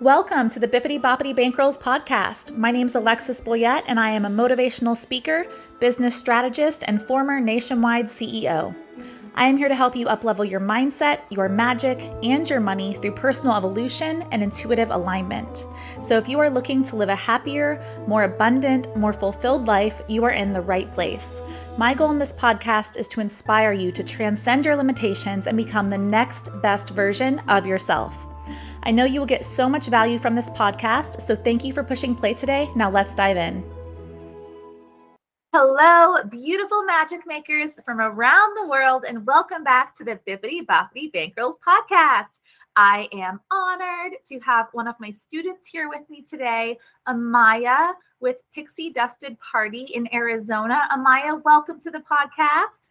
Welcome to the Bippity Boppity Bankrolls podcast. My name is Alexis Boyette, and I am a motivational speaker, business strategist, and former nationwide CEO. I am here to help you uplevel your mindset, your magic, and your money through personal evolution and intuitive alignment. So, if you are looking to live a happier, more abundant, more fulfilled life, you are in the right place. My goal in this podcast is to inspire you to transcend your limitations and become the next best version of yourself. I know you will get so much value from this podcast, so thank you for pushing play today. Now let's dive in. Hello, beautiful magic makers from around the world, and welcome back to the Bippity Boppity Bankrolls podcast. I am honored to have one of my students here with me today, Amaya with Pixie Dusted Party in Arizona. Amaya, welcome to the podcast.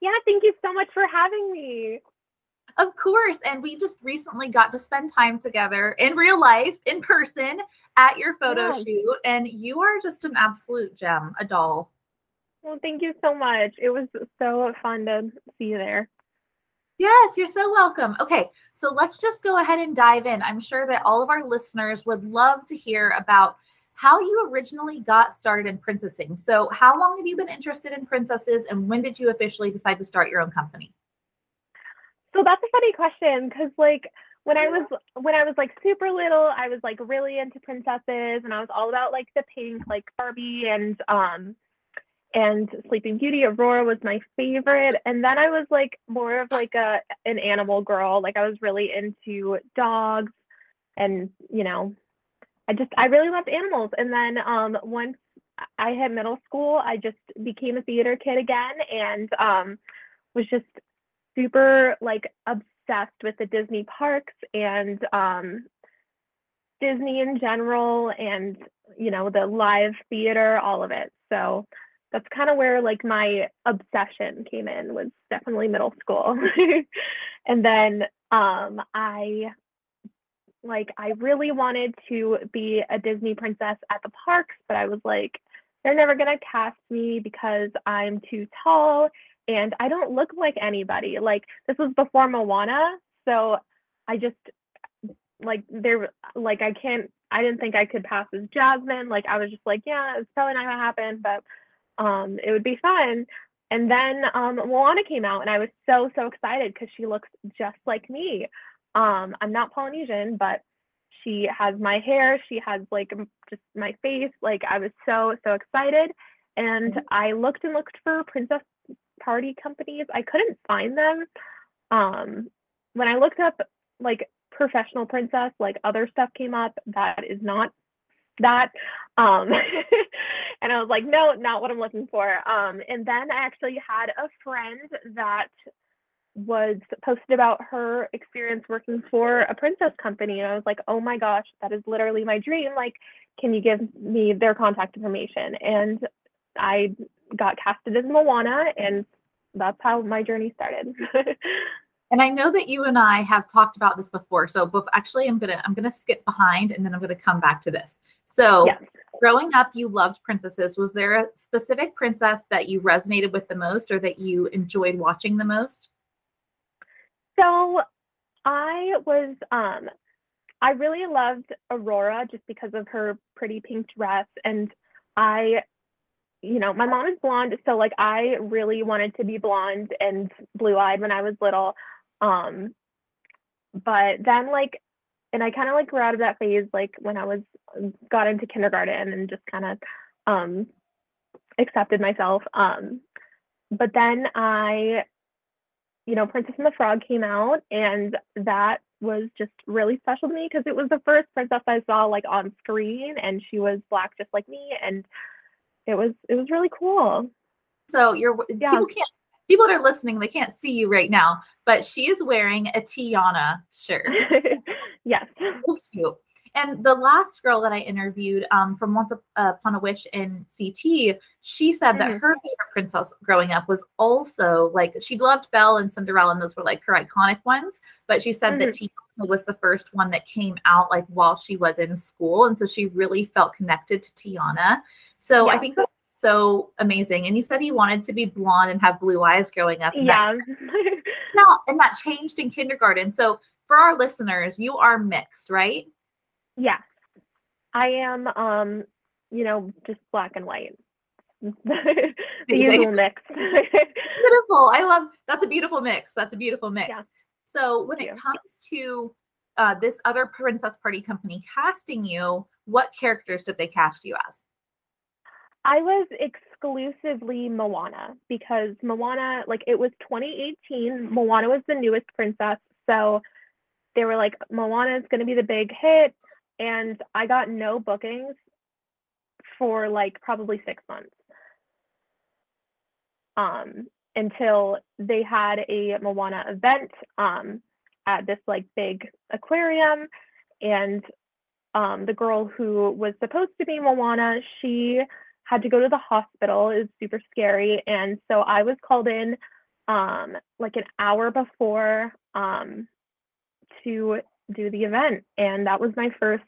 Yeah, thank you so much for having me. Of course. And we just recently got to spend time together in real life, in person, at your photo yeah. shoot. And you are just an absolute gem, a doll. Well, thank you so much. It was so fun to see you there. Yes, you're so welcome. Okay, so let's just go ahead and dive in. I'm sure that all of our listeners would love to hear about how you originally got started in princessing. So, how long have you been interested in princesses and when did you officially decide to start your own company? So that's a funny question because like when I was when I was like super little, I was like really into princesses and I was all about like the pink, like Barbie and um and Sleeping Beauty. Aurora was my favorite. And then I was like more of like a an animal girl. Like I was really into dogs and you know, I just I really loved animals. And then um once I hit middle school, I just became a theater kid again and um was just super like obsessed with the Disney parks and um, Disney in general and you know the live theater all of it. So that's kind of where like my obsession came in was definitely middle school. And then um I like I really wanted to be a Disney princess at the parks but I was like they're never going to cast me because I'm too tall and I don't look like anybody. Like this was before Moana, so I just like there like I can't I didn't think I could pass as Jasmine. Like I was just like, yeah, it's probably not gonna happen, but um it would be fun. And then um Moana came out and I was so so excited because she looks just like me. Um I'm not Polynesian, but she has my hair, she has like just my face. Like I was so so excited. And mm-hmm. I looked and looked for Princess party companies. I couldn't find them. Um, when I looked up like professional princess, like other stuff came up that is not that. Um, and I was like, no, not what I'm looking for. Um, and then I actually had a friend that was posted about her experience working for a princess company. And I was like, oh my gosh, that is literally my dream. Like, can you give me their contact information? And I got casted as Moana, and that's how my journey started. and I know that you and I have talked about this before. So actually, I'm gonna I'm gonna skip behind, and then I'm gonna come back to this. So. Yes. Growing up, you loved princesses. Was there a specific princess that you resonated with the most or that you enjoyed watching the most? So I was um I really loved Aurora just because of her pretty pink dress and I you know, my mom is blonde, so like I really wanted to be blonde and blue-eyed when I was little. Um, but then like, and I kind of like grew out of that phase like when I was got into kindergarten and just kind of um accepted myself. Um, but then I, you know, Princess and the Frog came out, and that was just really special to me because it was the first princess I saw like on screen, and she was black just like me, and it was it was really cool. So you're yeah. people can't people that are listening they can't see you right now, but she is wearing a Tiana shirt. yes, so cute. And the last girl that I interviewed um, from Once Upon a Wish in CT, she said that mm-hmm. her favorite princess growing up was also like she loved Belle and Cinderella, and those were like her iconic ones. But she said mm-hmm. that Tiana was the first one that came out like while she was in school, and so she really felt connected to Tiana. So yeah. I think that's so amazing. And you said you wanted to be blonde and have blue eyes growing up. Yeah. now, and that changed in kindergarten. So for our listeners, you are mixed, right? Yeah. I am um, you know, just black and white. the usual mix. beautiful. I love that's a beautiful mix. That's a beautiful mix. Yeah. So when Thank it you. comes to uh, this other princess party company casting you, what characters did they cast you as? I was exclusively Moana because Moana, like it was 2018. Moana was the newest princess. So they were like, Moana is going to be the big hit. And I got no bookings for like probably six months um, until they had a Moana event um, at this like big aquarium. And um, the girl who was supposed to be Moana, she had to go to the hospital. It was super scary. And so I was called in um, like an hour before um, to do the event. And that was my first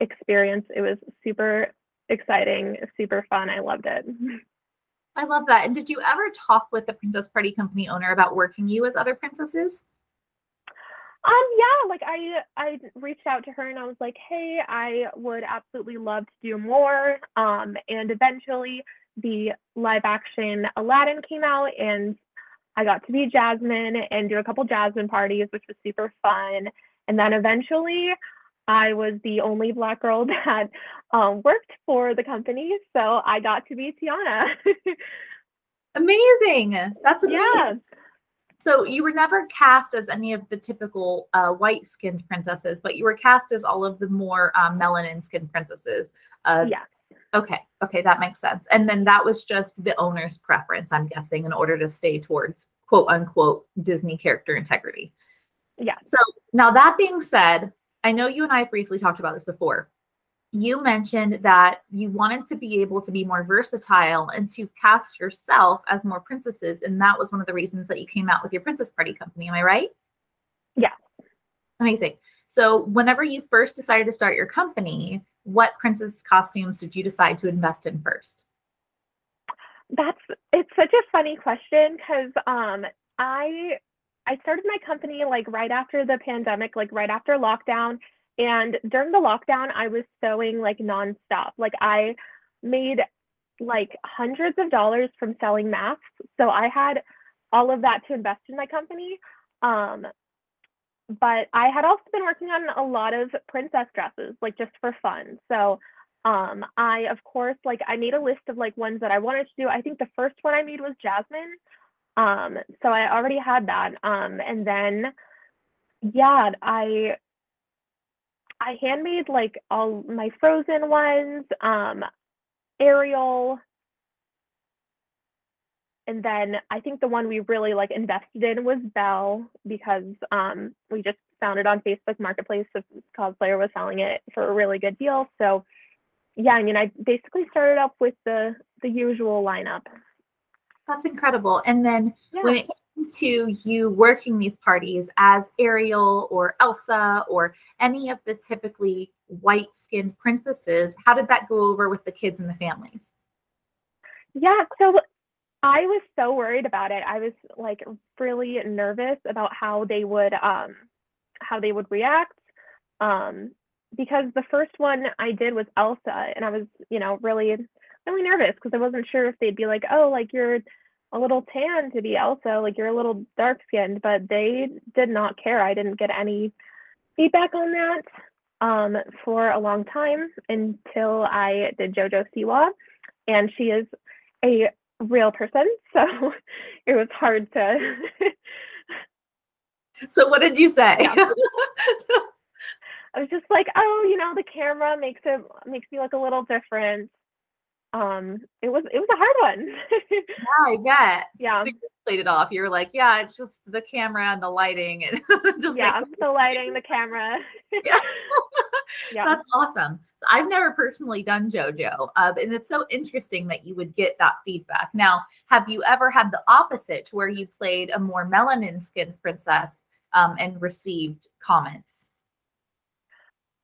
experience. It was super exciting, super fun. I loved it. I love that. And did you ever talk with the Princess Party Company owner about working you as other princesses? Um, yeah, like I I reached out to her and I was like, hey, I would absolutely love to do more. Um, and eventually the live action Aladdin came out and I got to be Jasmine and do a couple Jasmine parties, which was super fun. And then eventually I was the only black girl that um, worked for the company. So I got to be Tiana. Amazing. That's amazing. yeah. So you were never cast as any of the typical uh, white-skinned princesses, but you were cast as all of the more um, melanin-skinned princesses. Uh, Yeah. Okay. Okay, that makes sense. And then that was just the owner's preference, I'm guessing, in order to stay towards quote unquote Disney character integrity. Yeah. So now that being said, I know you and I have briefly talked about this before. You mentioned that you wanted to be able to be more versatile and to cast yourself as more princesses. And that was one of the reasons that you came out with your Princess Party Company. Am I right? Yeah. Amazing. So, whenever you first decided to start your company, what princess costumes did you decide to invest in first? That's it's such a funny question because um I I started my company like right after the pandemic, like right after lockdown. And during the lockdown, I was sewing like nonstop. Like I made like hundreds of dollars from selling masks. So I had all of that to invest in my company. Um, but I had also been working on a lot of princess dresses, like just for fun. So um, I of course like I made a list of like ones that I wanted to do. I think the first one I made was Jasmine. Um, so I already had that. Um, and then yeah, I I handmade like all my frozen ones, um, Ariel. And then I think the one we really like invested in was Belle because um, we just found it on Facebook Marketplace. A cosplayer was selling it for a really good deal. So yeah, I mean, I basically started up with the the usual lineup. That's incredible. And then Yeah. when it to you working these parties as Ariel or Elsa or any of the typically white skinned princesses, how did that go over with the kids and the families? Yeah, so I was so worried about it. I was like really nervous about how they would um how they would react. Um because the first one I did was Elsa and I was, you know, really really nervous because I wasn't sure if they'd be like, "Oh, like you're a little tan to be Elsa, like you're a little dark skinned," but they did not care. I didn't get any feedback on that um for a long time until I did JoJo Siwa and she is a real person, so it was hard to. So, what did you say? Yeah. I was just like, oh, you know, the camera makes it makes me look a little different. Um, it was it was a hard one. yeah, I bet. yeah, So you played it off. You were like, yeah, it's just the camera and the lighting and just yeah, the lighting, the camera. Yeah. yeah, That's awesome. So I've never personally done JoJo, uh, and it's so interesting that you would get that feedback. Now, have you ever had the opposite, to where you played a more melanin skinned princess um, and received comments?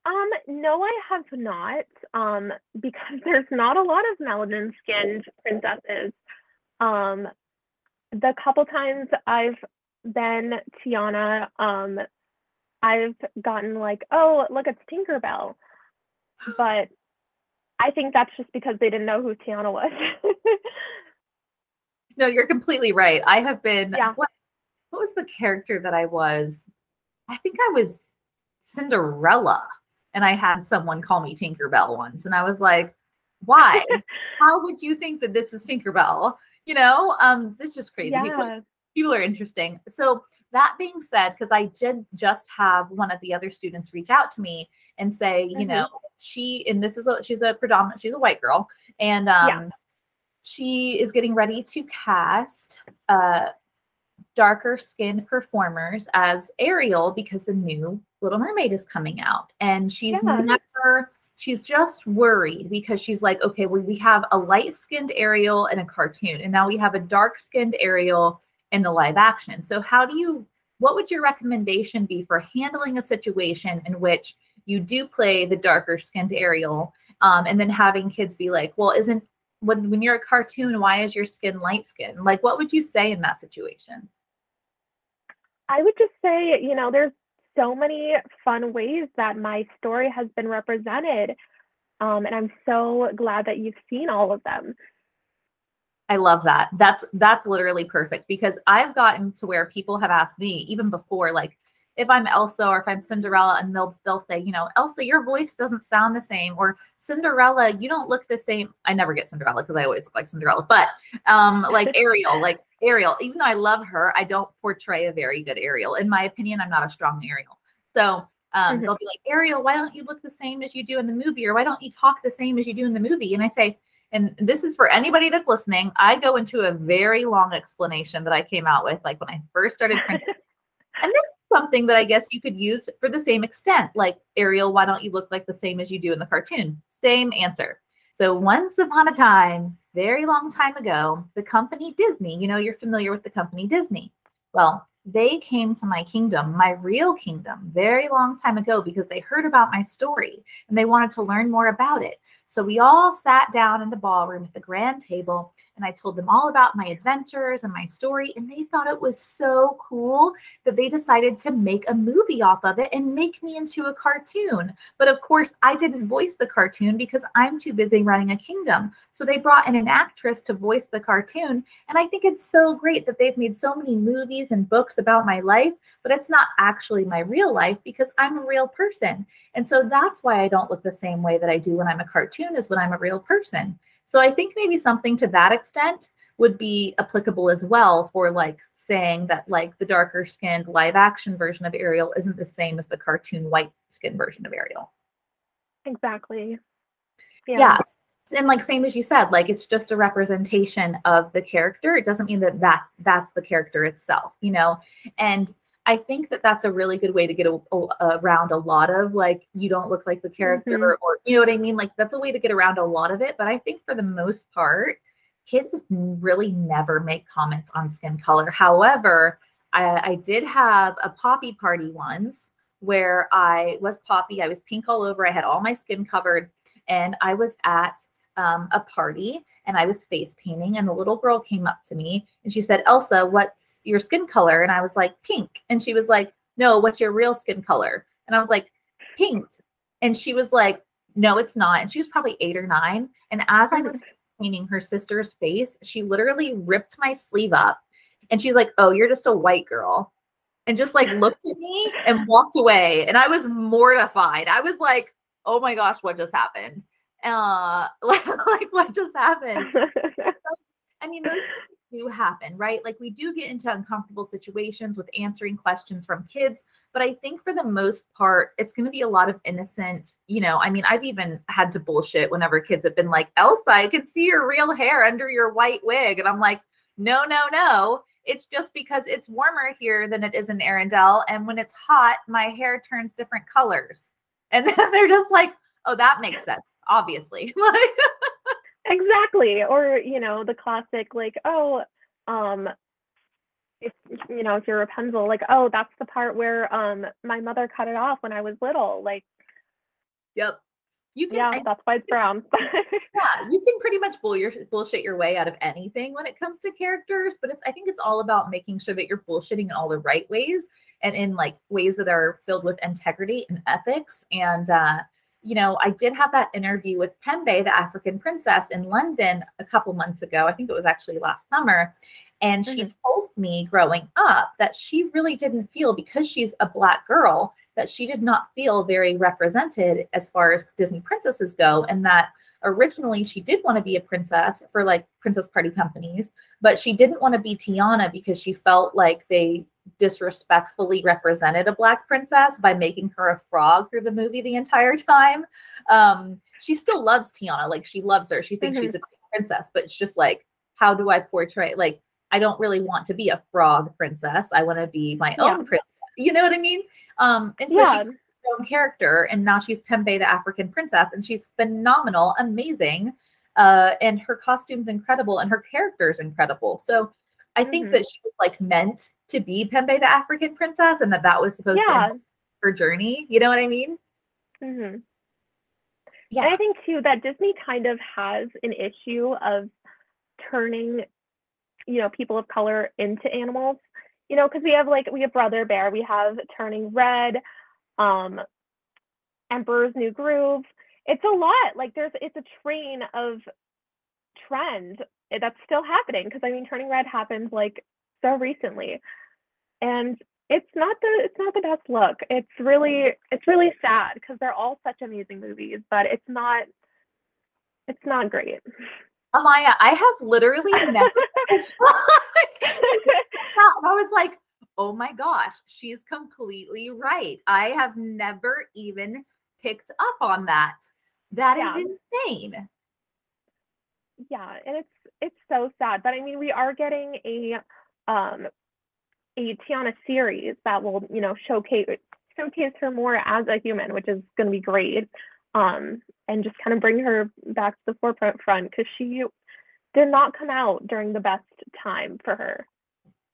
Um, no, I have not. Um, because there's not a lot of melanin skinned princesses. Um, the couple times I've been Tiana, um, I've gotten like, oh, look, it's Tinkerbell. But I think that's just because they didn't know who Tiana was. no, you're completely right. I have been Yeah. what what was the character that I was? I think I was Cinderella and I had someone call me Tinkerbell once and I was like, why? How would you think that this is Tinkerbell? You know, um, it's just crazy. People- people are interesting. So that being said, because I did just have one of the other students reach out to me and say, you Mhm. know, she and this is a she's a predominant she's a white girl and um Yeah. she is getting ready to cast uh darker skinned performers as Ariel because the new Little Mermaid is coming out. And she's Yeah. never she's just worried because she's like okay well, we have a light skinned Ariel in a cartoon and now we have a dark skinned Ariel in the live action. So how do you what would your recommendation be for handling a situation in which you do play the darker skinned Ariel um, and then having kids be like well isn't when when you're a cartoon why is your skin light skin like what would you say in that situation I would just say, you know, there's so many fun ways that my story has been represented. Um, and I'm so glad that you've seen all of them. I love that. That's that's literally perfect because I've gotten to where people have asked me even before, like if I'm Elsa or if I'm Cinderella, and they'll they'll say, you know, Elsa, your voice doesn't sound the same, or Cinderella, you don't look the same. I never get Cinderella because I always look like Cinderella, but um, like Ariel, like Ariel, even though I love her, I don't portray a very good Ariel. In my opinion, I'm not a strong Ariel. So um, Mhm. they'll be like, Ariel, why don't you look the same as you do in the movie, or why don't you talk the same as you do in the movie? And I say, and this is for anybody that's listening. I go into a very long explanation that I came out with, like when I first started printing. and this is something that I guess you could use for the same extent. Like, Ariel, why don't you look like the same as you do in the cartoon? Same answer. So, once upon a time, very long time ago, the company Disney, you know, you're familiar with the company Disney. Well, they came to my kingdom, my real kingdom, very long time ago because they heard about my story and they wanted to learn more about it. So we all sat down in the ballroom at the grand table and I told them all about my adventures and my story. And they thought it was so cool that they decided to make a movie off of it and make me into a cartoon. But of course, I didn't voice the cartoon because I'm too busy running a kingdom. So they brought in an actress to voice the cartoon. And I think it's so great that they've made so many movies and books about my life, but it's not actually my real life because I'm a real person. And so that's why I don't look the same way that I do when I'm a cartoon as when I'm a real person. So I think maybe something to that extent would be applicable as well for like saying that like the darker skinned live action version of Ariel isn't the same as the cartoon white skin version of Ariel. Exactly. Yeah. yeah. And like same as you said, like it's just a representation of the character. It doesn't mean that that's that's the character itself, you know. And I think that that's a really good way to get a, a- around a lot of like you don't look like the character, Mhm. or you know what I mean. Like that's a way to get around a lot of it. But I think for the most part, kids really never make comments on skin color. However, I, I did have a poppy party once where I was poppy. I was pink all over. I had all my skin covered, and I was at um, a party and I was face painting. And the little girl came up to me and she said, Elsa, what's your skin color? And I was like, pink. And she was like, no, what's your real skin color? And I was like, pink. And she was like, no, it's not. And she was probably eight or nine. And as I was painting her sister's face, she literally ripped my sleeve up and she's like, oh, you're just a white girl. And just like looked at me and walked away. And I was mortified. I was like, oh my gosh, what just happened? Uh, like, like what just happened? I mean, those things do happen, right? Like we do get into uncomfortable situations with answering questions from kids, but I think for the most part, it's going to be a lot of innocent, you know. I mean, I've even had to bullshit whenever kids have been like, Elsa, I can see your real hair under your white wig. And I'm like, no, no, no. It's just because it's warmer here than it is in Arendelle. And when it's hot, my hair turns different colors. And then they're just like, oh, that makes sense, obviously. exactly. Or, you know, the classic like, oh, um if you know, if you're Rapunzel, like, oh, that's the part where um my mother cut it off when I was little. Like, yep. You can, yeah, I that's why it's brown. yeah, you can pretty much bull your bullshit your way out of anything when it comes to characters, but it's I think it's all about making sure that you're bullshitting in all the right ways and in like ways that are filled with integrity and ethics. And uh, you know, I did have that interview with Pembe, the African princess, in London a couple months ago. I think it was actually last summer. And mm-hmm. she told me growing up that she really didn't feel because she's a black girl that she did not feel very represented as far as Disney princesses go, and that originally she did want to be a princess for like princess party companies, but she didn't want to be Tiana because she felt like they disrespectfully represented a black princess by making her a frog through the movie the entire time. Um, she still loves Tiana, like she loves her. She thinks mm-hmm. she's a princess, but it's just like, how do I portray like I don't really want to be a frog princess. I want to be my yeah. own princess. You know what I mean? Um, and so yeah. she's own character, and now she's Pembe, the African princess, and she's phenomenal, amazing. Uh, and her costume's incredible, and her character is incredible. So I think mm-hmm. that she was like meant to be Pembe, the African princess, and that that was supposed yeah. to her journey. You know what I mean? Mm-hmm. Yeah. And I think too that Disney kind of has an issue of turning, you know, people of color into animals. You know, because we have like we have Brother Bear, we have Turning Red, um, Emperor's New Groove. It's a lot. Like there's it's a train of trend Eh, that's still happening because I mean Turning Red happened like so recently. And it's not the it's not the best look. It's really it's really sad because they're all such amazing movies, but it's not it's not great. Amaya, I have literally never I was like, oh my gosh, she's completely right. I have never even picked up on that. That yeah. is insane. Yeah, and it's it's so sad. But I mean, we are getting a um a Tiana series that will, you know, showcase showcase her more as a human, which is going to be great. Um, and just kind of bring her back to the forefront because she did not come out during the best time for her.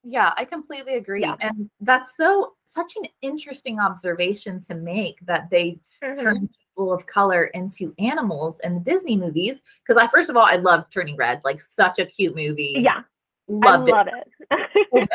Yeah, I completely agree. Yeah. And that's so such an interesting observation to make that they mm-hmm. turn people of color into animals in the Disney movies. Because I first of all, I love Turning Red, like such a cute movie. Yeah. Loved I love it. it.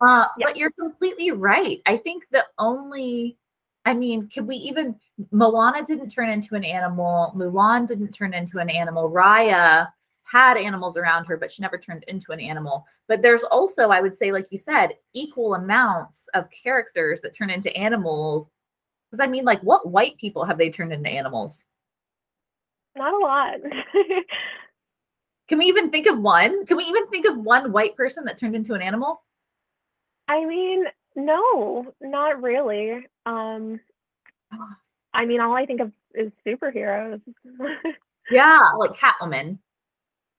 uh, yeah. But you're completely right. I think the only I mean, could we even Moana didn't turn into an animal, Mulan didn't turn into an animal, Raya had animals around her, but she never turned into an animal. But there's also, I would say, like you said, equal amounts of characters that turn into animals. Because I mean, like, what white people have they turned into animals? Not a lot. Can we even think of one? Can we even think of one white person that turned into an animal? I mean, no, not really. Um, I mean, all I think of is superheroes. yeah, like Catwoman.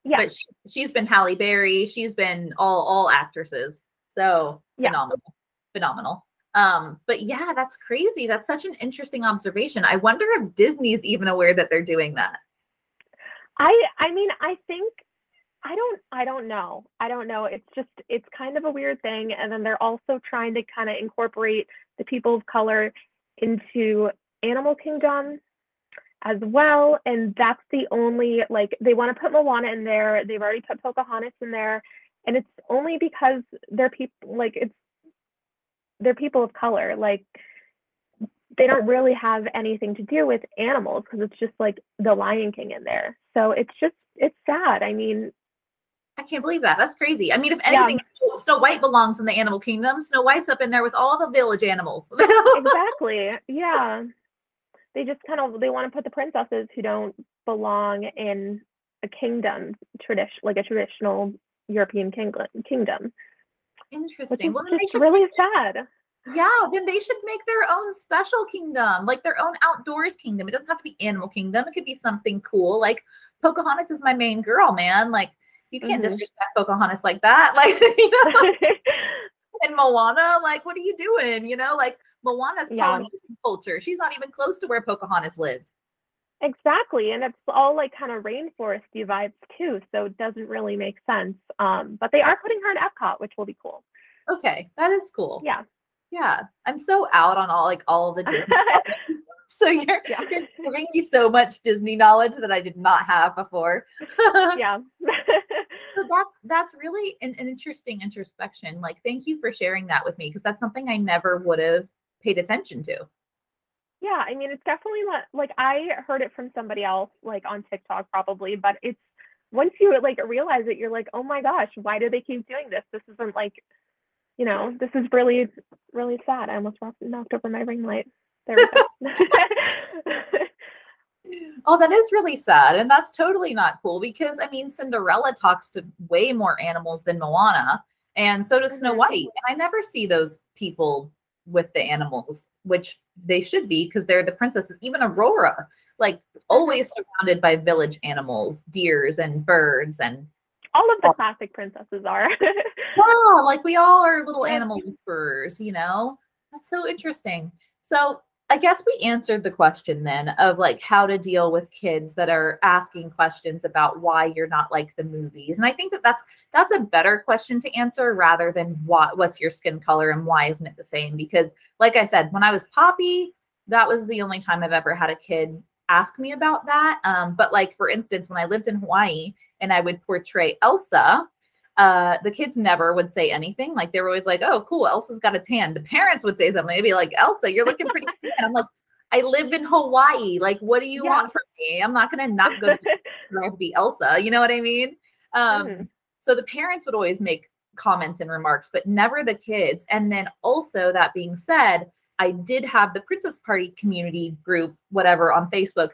Yeah. But she, she's been Halle Berry. She's been all all actresses. So yeah. phenomenal. Phenomenal. Um, but yeah, that's crazy. That's such an interesting observation. I wonder if Disney's even aware that they're doing that. I I mean, I think I don't I don't know. I don't know. It's just it's kind of a weird thing. And then they're also trying to kind of incorporate the people of color into Animal Kingdom as well. And that's the only, like, they want to put Moana in there. They've already put Pocahontas in there. And it's only because they're people, like, it's, they're people of color. Like, they don't really have anything to do with animals because it's just like the Lion King in there. So it's just, it's sad. I mean, I can't believe that. That's crazy. I mean, if anything, yeah. Snow White belongs in the animal kingdom. Snow White's up in there with all the village animals. exactly. Yeah they just kind of they want to put the princesses who don't belong in a kingdom tradition like a traditional European kingdom kingdom. Interesting. Well, it's really sad. Yeah, then they should make their own special kingdom, like their own outdoors kingdom. It doesn't have to be animal kingdom. It could be something cool. Like Pocahontas is my main girl, man. Like you can't mm-hmm. disrespect Pocahontas like that. Like you know, and Moana, like what are you doing? You know, like Moana's yeah. Polynesian culture. She's not even close to where Pocahontas lived. Exactly. And it's all like kind of rainforesty vibes too. So it doesn't really make sense. Um, but they are putting her in Epcot, which will be cool. Okay. That is cool. Yeah. Yeah. I'm so out on all like all the Disney. so you're, yeah. you're giving me so much Disney knowledge that I did not have before. yeah. that's that's really an, an interesting introspection. Like, thank you for sharing that with me because that's something I never would have paid attention to. Yeah, I mean, it's definitely not like I heard it from somebody else, like on TikTok probably, but it's once you like realize it, you're like, oh my gosh, why do they keep doing this? This isn't like, you know, this is really, really sad. I almost knocked over my ring light. There we go. oh, that is really sad. And that's totally not cool because I mean, Cinderella talks to way more animals than Moana, and so does mm-hmm. Snow White. And I never see those people with the animals, which they should be because they're the princesses. Even Aurora, like always surrounded by village animals, deers and birds and all of the classic princesses are. yeah, like we all are little animal whisperers, you know? That's so interesting. So I guess we answered the question then of like how to deal with kids that are asking questions about why you're not like the movies. And I think that that's that's a better question to answer rather than what what's your skin color and why isn't it the same because like I said when I was Poppy that was the only time I've ever had a kid ask me about that. Um, but like for instance when I lived in Hawaii and I would portray Elsa uh, the kids never would say anything. Like they were always like, "Oh, cool, Elsa's got a tan." The parents would say something. They'd be like, "Elsa, you're looking pretty tan." I'm like, "I live in Hawaii. Like, what do you yeah. want from me? I'm not gonna not go to be Elsa. You know what I mean?" Um, mm-hmm. So the parents would always make comments and remarks, but never the kids. And then also that being said, I did have the Princess Party community group, whatever, on Facebook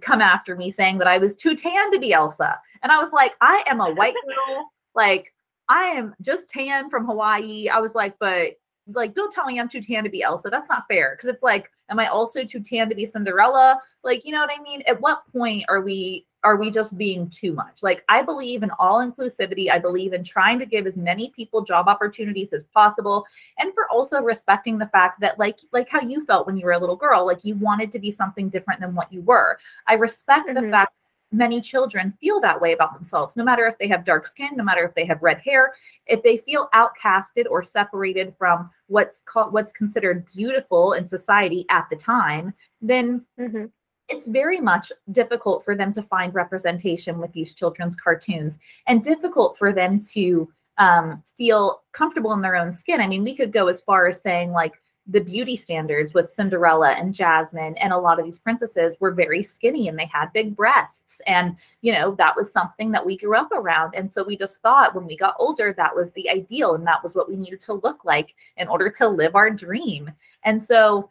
come after me saying that I was too tan to be Elsa. And I was like, I am a white girl like, I am just tan from Hawaii. I was like, but like, don't tell me I'm too tan to be Elsa. That's not fair. Cause it's like, am I also too tan to be Cinderella? Like, you know what I mean? At what point are we are we just being too much? Like, I believe in all inclusivity. I believe in trying to give as many people job opportunities as possible, and for also respecting the fact that, like, like how you felt when you were a little girl, like you wanted to be something different than what you were. I respect mm-hmm. the fact many children feel that way about themselves, no matter if they have dark skin, no matter if they have red hair, if they feel outcasted or separated from what's called what's considered beautiful in society at the time, then mm-hmm. it's very much difficult for them to find representation with these children's cartoons and difficult for them to um, feel comfortable in their own skin. I mean, we could go as far as saying like the beauty standards with Cinderella and Jasmine and a lot of these princesses were very skinny and they had big breasts. And, you know, that was something that we grew up around. And so we just thought when we got older, that was the ideal and that was what we needed to look like in order to live our dream. And so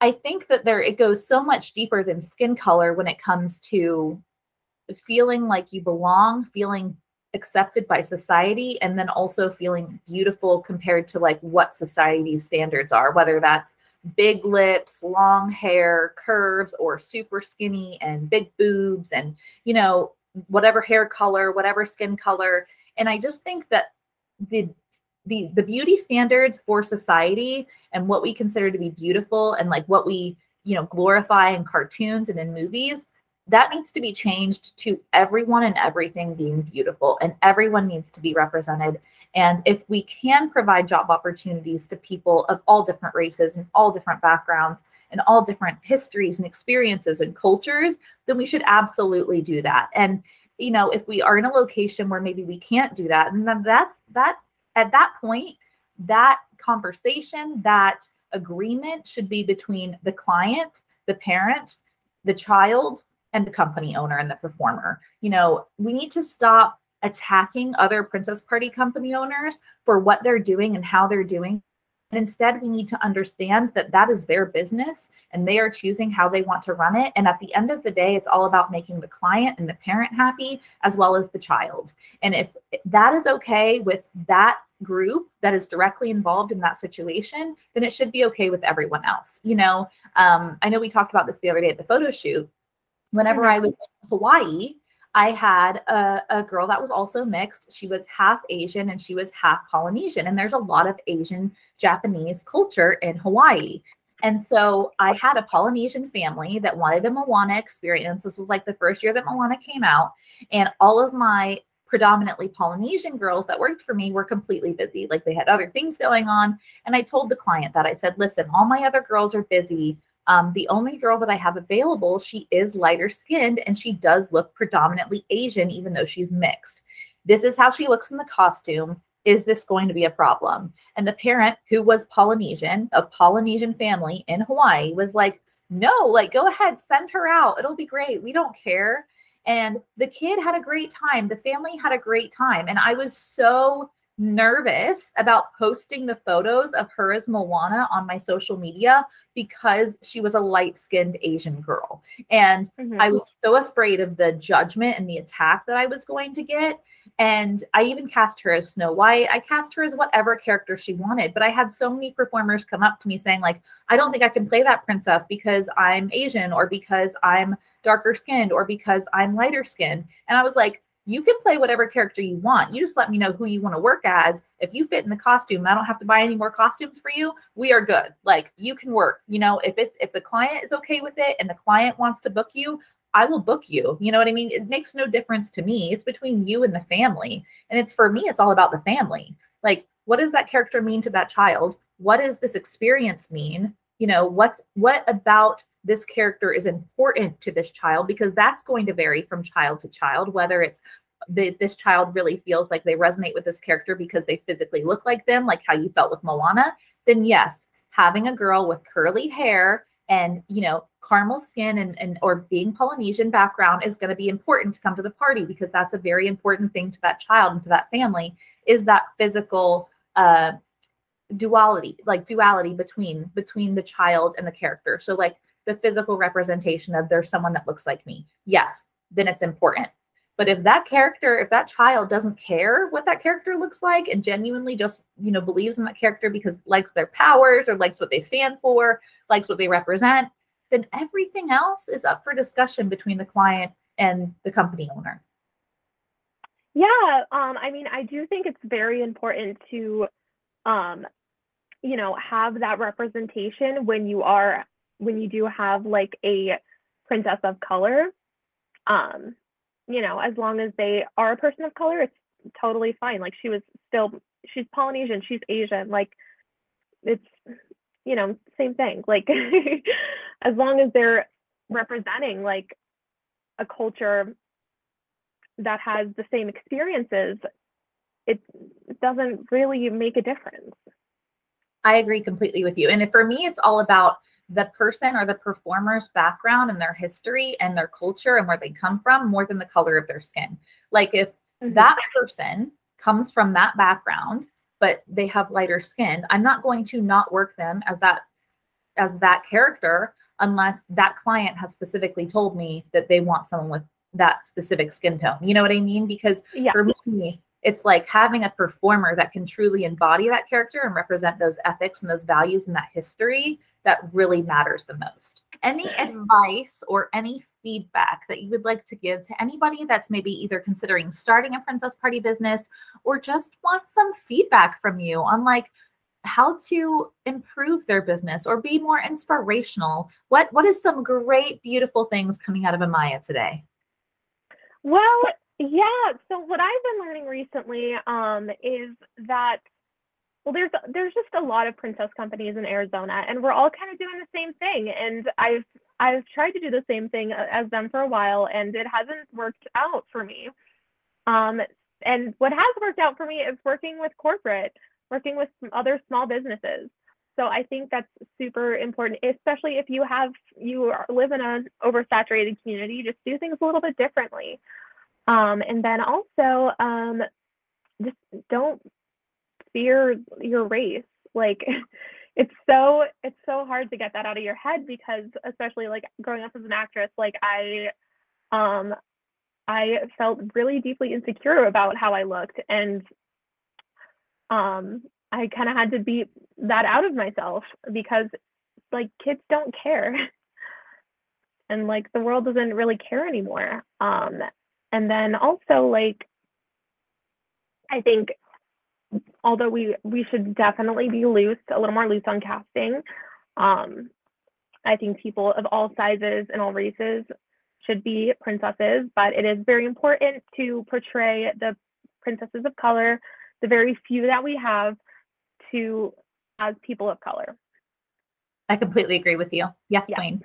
I think that there it goes so much deeper than skin color when it comes to feeling like you belong, feeling accepted by society and then also feeling beautiful compared to like what society's standards are whether that's big lips long hair curves or super skinny and big boobs and you know whatever hair color whatever skin color. And i just think that the the the beauty standards for society and what we consider to be beautiful and like what we you know glorify in cartoons and in movies that needs to be changed to everyone and everything being beautiful and everyone needs to be represented. And if we can provide job opportunities to people of all different races and all different backgrounds and all different histories and experiences and cultures then we should absolutely do that. And you know if we are in a location where maybe we can't do that and then that's that at that point that conversation that agreement should be between the client the parent the child and the company owner and the performer. You know, we need to stop attacking other Princess Party company owners for what they're doing and how they're doing. And instead, we need to understand that that is their business and they are choosing how they want to run it. And at the end of the day, it's all about making the client and the parent happy as well as the child. And if that is okay with that group that is directly involved in that situation, then it should be okay with everyone else. You know, um, I know we talked about this the other day at the photo shoot whenever mm-hmm. I was in Hawaii, I had a, a, girl that was also mixed. She was half Asian and she was half Polynesian. And there's a lot of Asian Japanese culture in Hawaii. And so I had a Polynesian family that wanted a Moana experience. This was like the first year that Moana came out. And all of my predominantly Polynesian girls that worked for me were completely busy. Like they had other things going on. And I told the client that I said, listen, all my other girls are busy. Um, the only girl that I have available, she is lighter skinned and she does look predominantly Asian, even though she's mixed. this is how she looks in the costume. Is this going to be a problem? And the parent, who was Polynesian, a Polynesian family in Hawaii, was like, no, like go ahead, send her out. It'll be great. We don't care. And the kid had a great time. The family had a great time. And I was so nervous about posting the photos of her as Moana on my social media because she was a light skinned Asian girl. And mm-hmm. I was so afraid of the judgment and the attack that I was going to get. And I even cast her as Snow White. I cast her as whatever character she wanted. But I had so many performers come up to me saying, like, I don't think I can play that princess because I'm Asian or because I'm darker skinned or because I'm lighter skinned. And I was like, you can play whatever character you want. You just let me know who you want to work as. If you fit in the costume, I don't have to buy any more costumes for you. We are good. Like you can work. You know, if it's if the client is okay with it and the client wants to book you, I will book you. You know what I mean? It makes no difference to me. It's between you and the family. And it's for me, it's all about the family. Like, what does that character mean to that child? What does this experience mean? You know, what's what about this character is important to this child because that's going to vary from child to child, whether it's the, this child really feels like they resonate with this character because they physically look like them, like how you felt with Moana, then yes, having a girl with curly hair and you know caramel skin and, and or being polynesian background is going to be important to come to the party because that's a very important thing to that child and to that family is that physical uh duality like duality between between the child and the character. So like the physical representation of there's someone that looks like me. Yes then it's important. But if that character if that child doesn't care what that character looks like and genuinely just you know believes in that character because likes their powers or likes what they stand for likes what they represent then everything else is up for discussion between the client and the company owner. Yeah um i mean i do think it's very important to um you know have that representation when you are when you do have like a princess of color um you know as long as they are a person of color it's totally fine. Like she was still she's polynesian she's asian like it's you know same thing. Like as long as they're representing like a culture that has the same experiences it doesn't really make a difference. I agree completely with you. And for me it's all about the person or the performer's background and their history and their culture and where they come from more than the color of their skin. Like if mm-hmm. that person comes from that background but they have lighter skin, I'm not going to not work them as that as that character unless that client has specifically told me that they want someone with that specific skin tone. You know what I mean? Because yeah. for me, it's like having a performer that can truly embody that character and represent those ethics and those values and that history that really matters the most. Any advice or any feedback that you would like to give to anybody that's maybe either considering starting a princess party business or just wants some feedback from you on like how to improve their business or be more inspirational? What what is some great beautiful things coming out of Amaya today? Well, yeah. So what I've been learning recently um, is that well, there's there's just a lot of princess companies in Arizona, and we're all kind of doing the same thing. And I've I've tried to do the same thing as them for a while, and it hasn't worked out for me. Um, and what has worked out for me is working with corporate, working with other small businesses. So I think that's super important, especially if you have you live in an oversaturated community. Just do things a little bit differently. Um, and then also, um, just don't fear your race. Like, it's so it's so hard to get that out of your head because, especially like growing up as an actress, like I, um, I felt really deeply insecure about how I looked, and um, I kind of had to beat that out of myself because, like, kids don't care. and like the world doesn't really care anymore. Um, and then also like i think although we we should definitely be loose a little more loose on casting um i think people of all sizes and all races should be princesses but it is very important to portray the princesses of color the very few that we have to as people of color. I completely agree with you. Yes yeah. queen.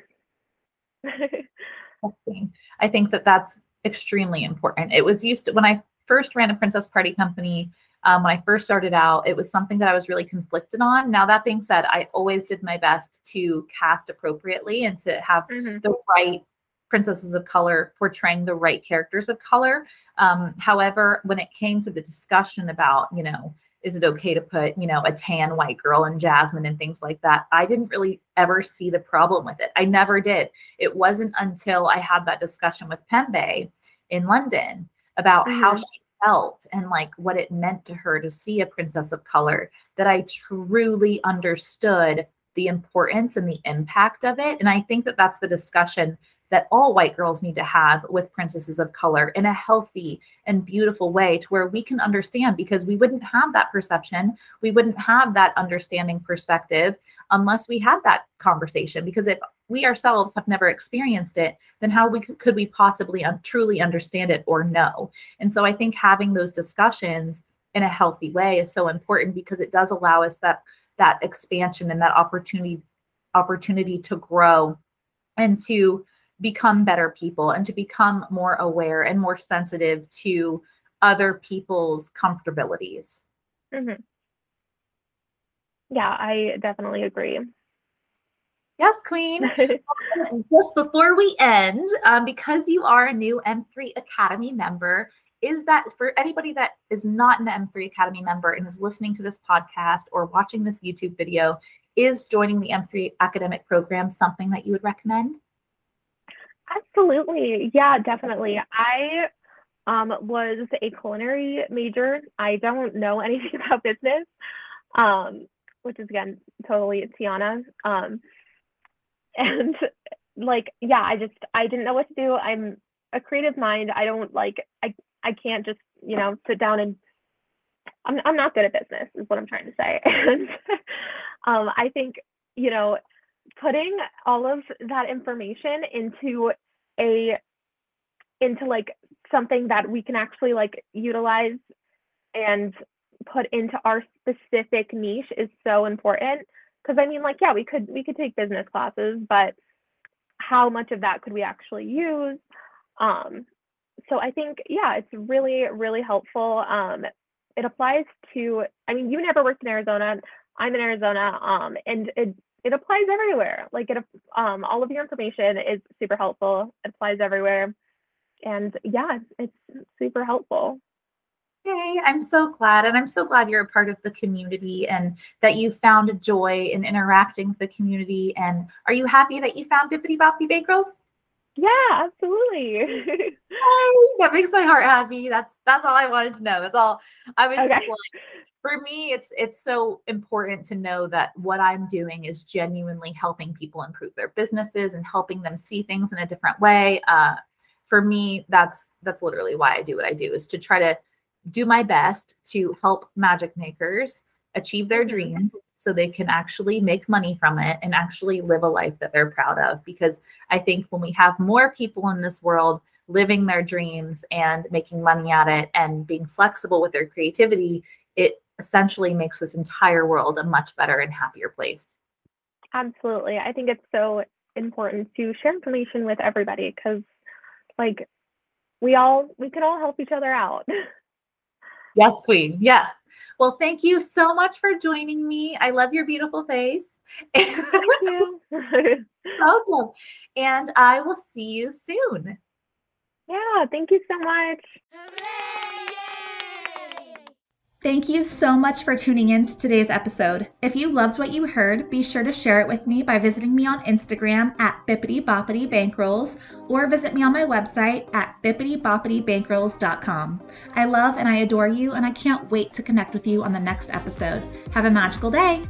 I think that that's extremely important. It was used to, when I first ran a princess party company, um, when I first started out, it was something that I was really conflicted on. Now, that being said, I always did my best to cast appropriately and to have mm-hmm. the right princesses of color portraying the right characters of color. Um, however, when it came to the discussion about, you know, is it okay to put, you know, a tan white girl and Jasmine and things like that? I didn't really ever see the problem with it. I never did. It wasn't until I had that discussion with Pembe in London about mm-hmm. how she felt and like what it meant to her to see a princess of color that I truly understood the importance and the impact of it. And I think that that's the discussion that all white girls need to have with princesses of color in a healthy and beautiful way to where we can understand because we wouldn't have that perception we wouldn't have that understanding perspective unless we had that conversation because if we ourselves have never experienced it then how we could, could we possibly un- truly understand it or know and so i think having those discussions in a healthy way is so important because it does allow us that that expansion and that opportunity opportunity to grow and to become better people and to become more aware and more sensitive to other people's comfortabilities. Mm-hmm. Yeah, I definitely agree. Yes, Queen. Just before we end, um, because you are a new M3 Academy member, is that for anybody that is not an M3 Academy member and is listening to this podcast or watching this YouTube video, is joining the M3 academic program something that you would recommend? Absolutely. Yeah, definitely. I um, was a culinary major. I don't know anything about business, um, which is again totally Tiana. Um, and like, yeah, I just I didn't know what to do. I'm a creative mind. I don't like I I can't just you know sit down and I'm I'm not good at business is what I'm trying to say. And um, I think you know putting all of that information into a into like something that we can actually like utilize and put into our specific niche is so important. Because i mean like yeah we could we could take business classes but how much of that could we actually use? Um so i think yeah it's really really helpful. Um it applies to i mean you never worked in arizona. I'm in arizona um and it it applies everywhere. Like it, um, all of your information is super helpful. It applies everywhere, and yeah, it's super helpful. Hey, I'm so glad. And I'm so glad you're a part of the community and that you found joy in interacting with the community. And are you happy that you found Bippity Boppity Bankrolls? Yeah, absolutely. that makes my heart happy. That's that's all I wanted to know. That's all I was okay. just like for me it's it's so important to know that what i'm doing is genuinely helping people improve their businesses and helping them see things in a different way. Uh, for me that's that's literally why i do what i do is to try to do my best to help magic makers achieve their dreams so they can actually make money from it and actually live a life that they're proud of. Because i think when we have more people in this world living their dreams and making money at it and being flexible with their creativity it essentially makes this entire world a much better and happier place. Absolutely. I think it's so important to share information with everybody because like we all we can all help each other out. yes, queen. Yes. Well, thank you so much for joining me. I love your beautiful face. Thank you. Welcome. And I will see you soon. Yeah, thank you so much. Thank you so much for tuning in to today's episode. If you loved what you heard, be sure to share it with me by visiting me on Instagram at Bippity Boppity Bankrolls or visit me on my website at bippityboppitybankrolls.com. I love and I adore you, and I can't wait to connect with you on the next episode. Have a magical day.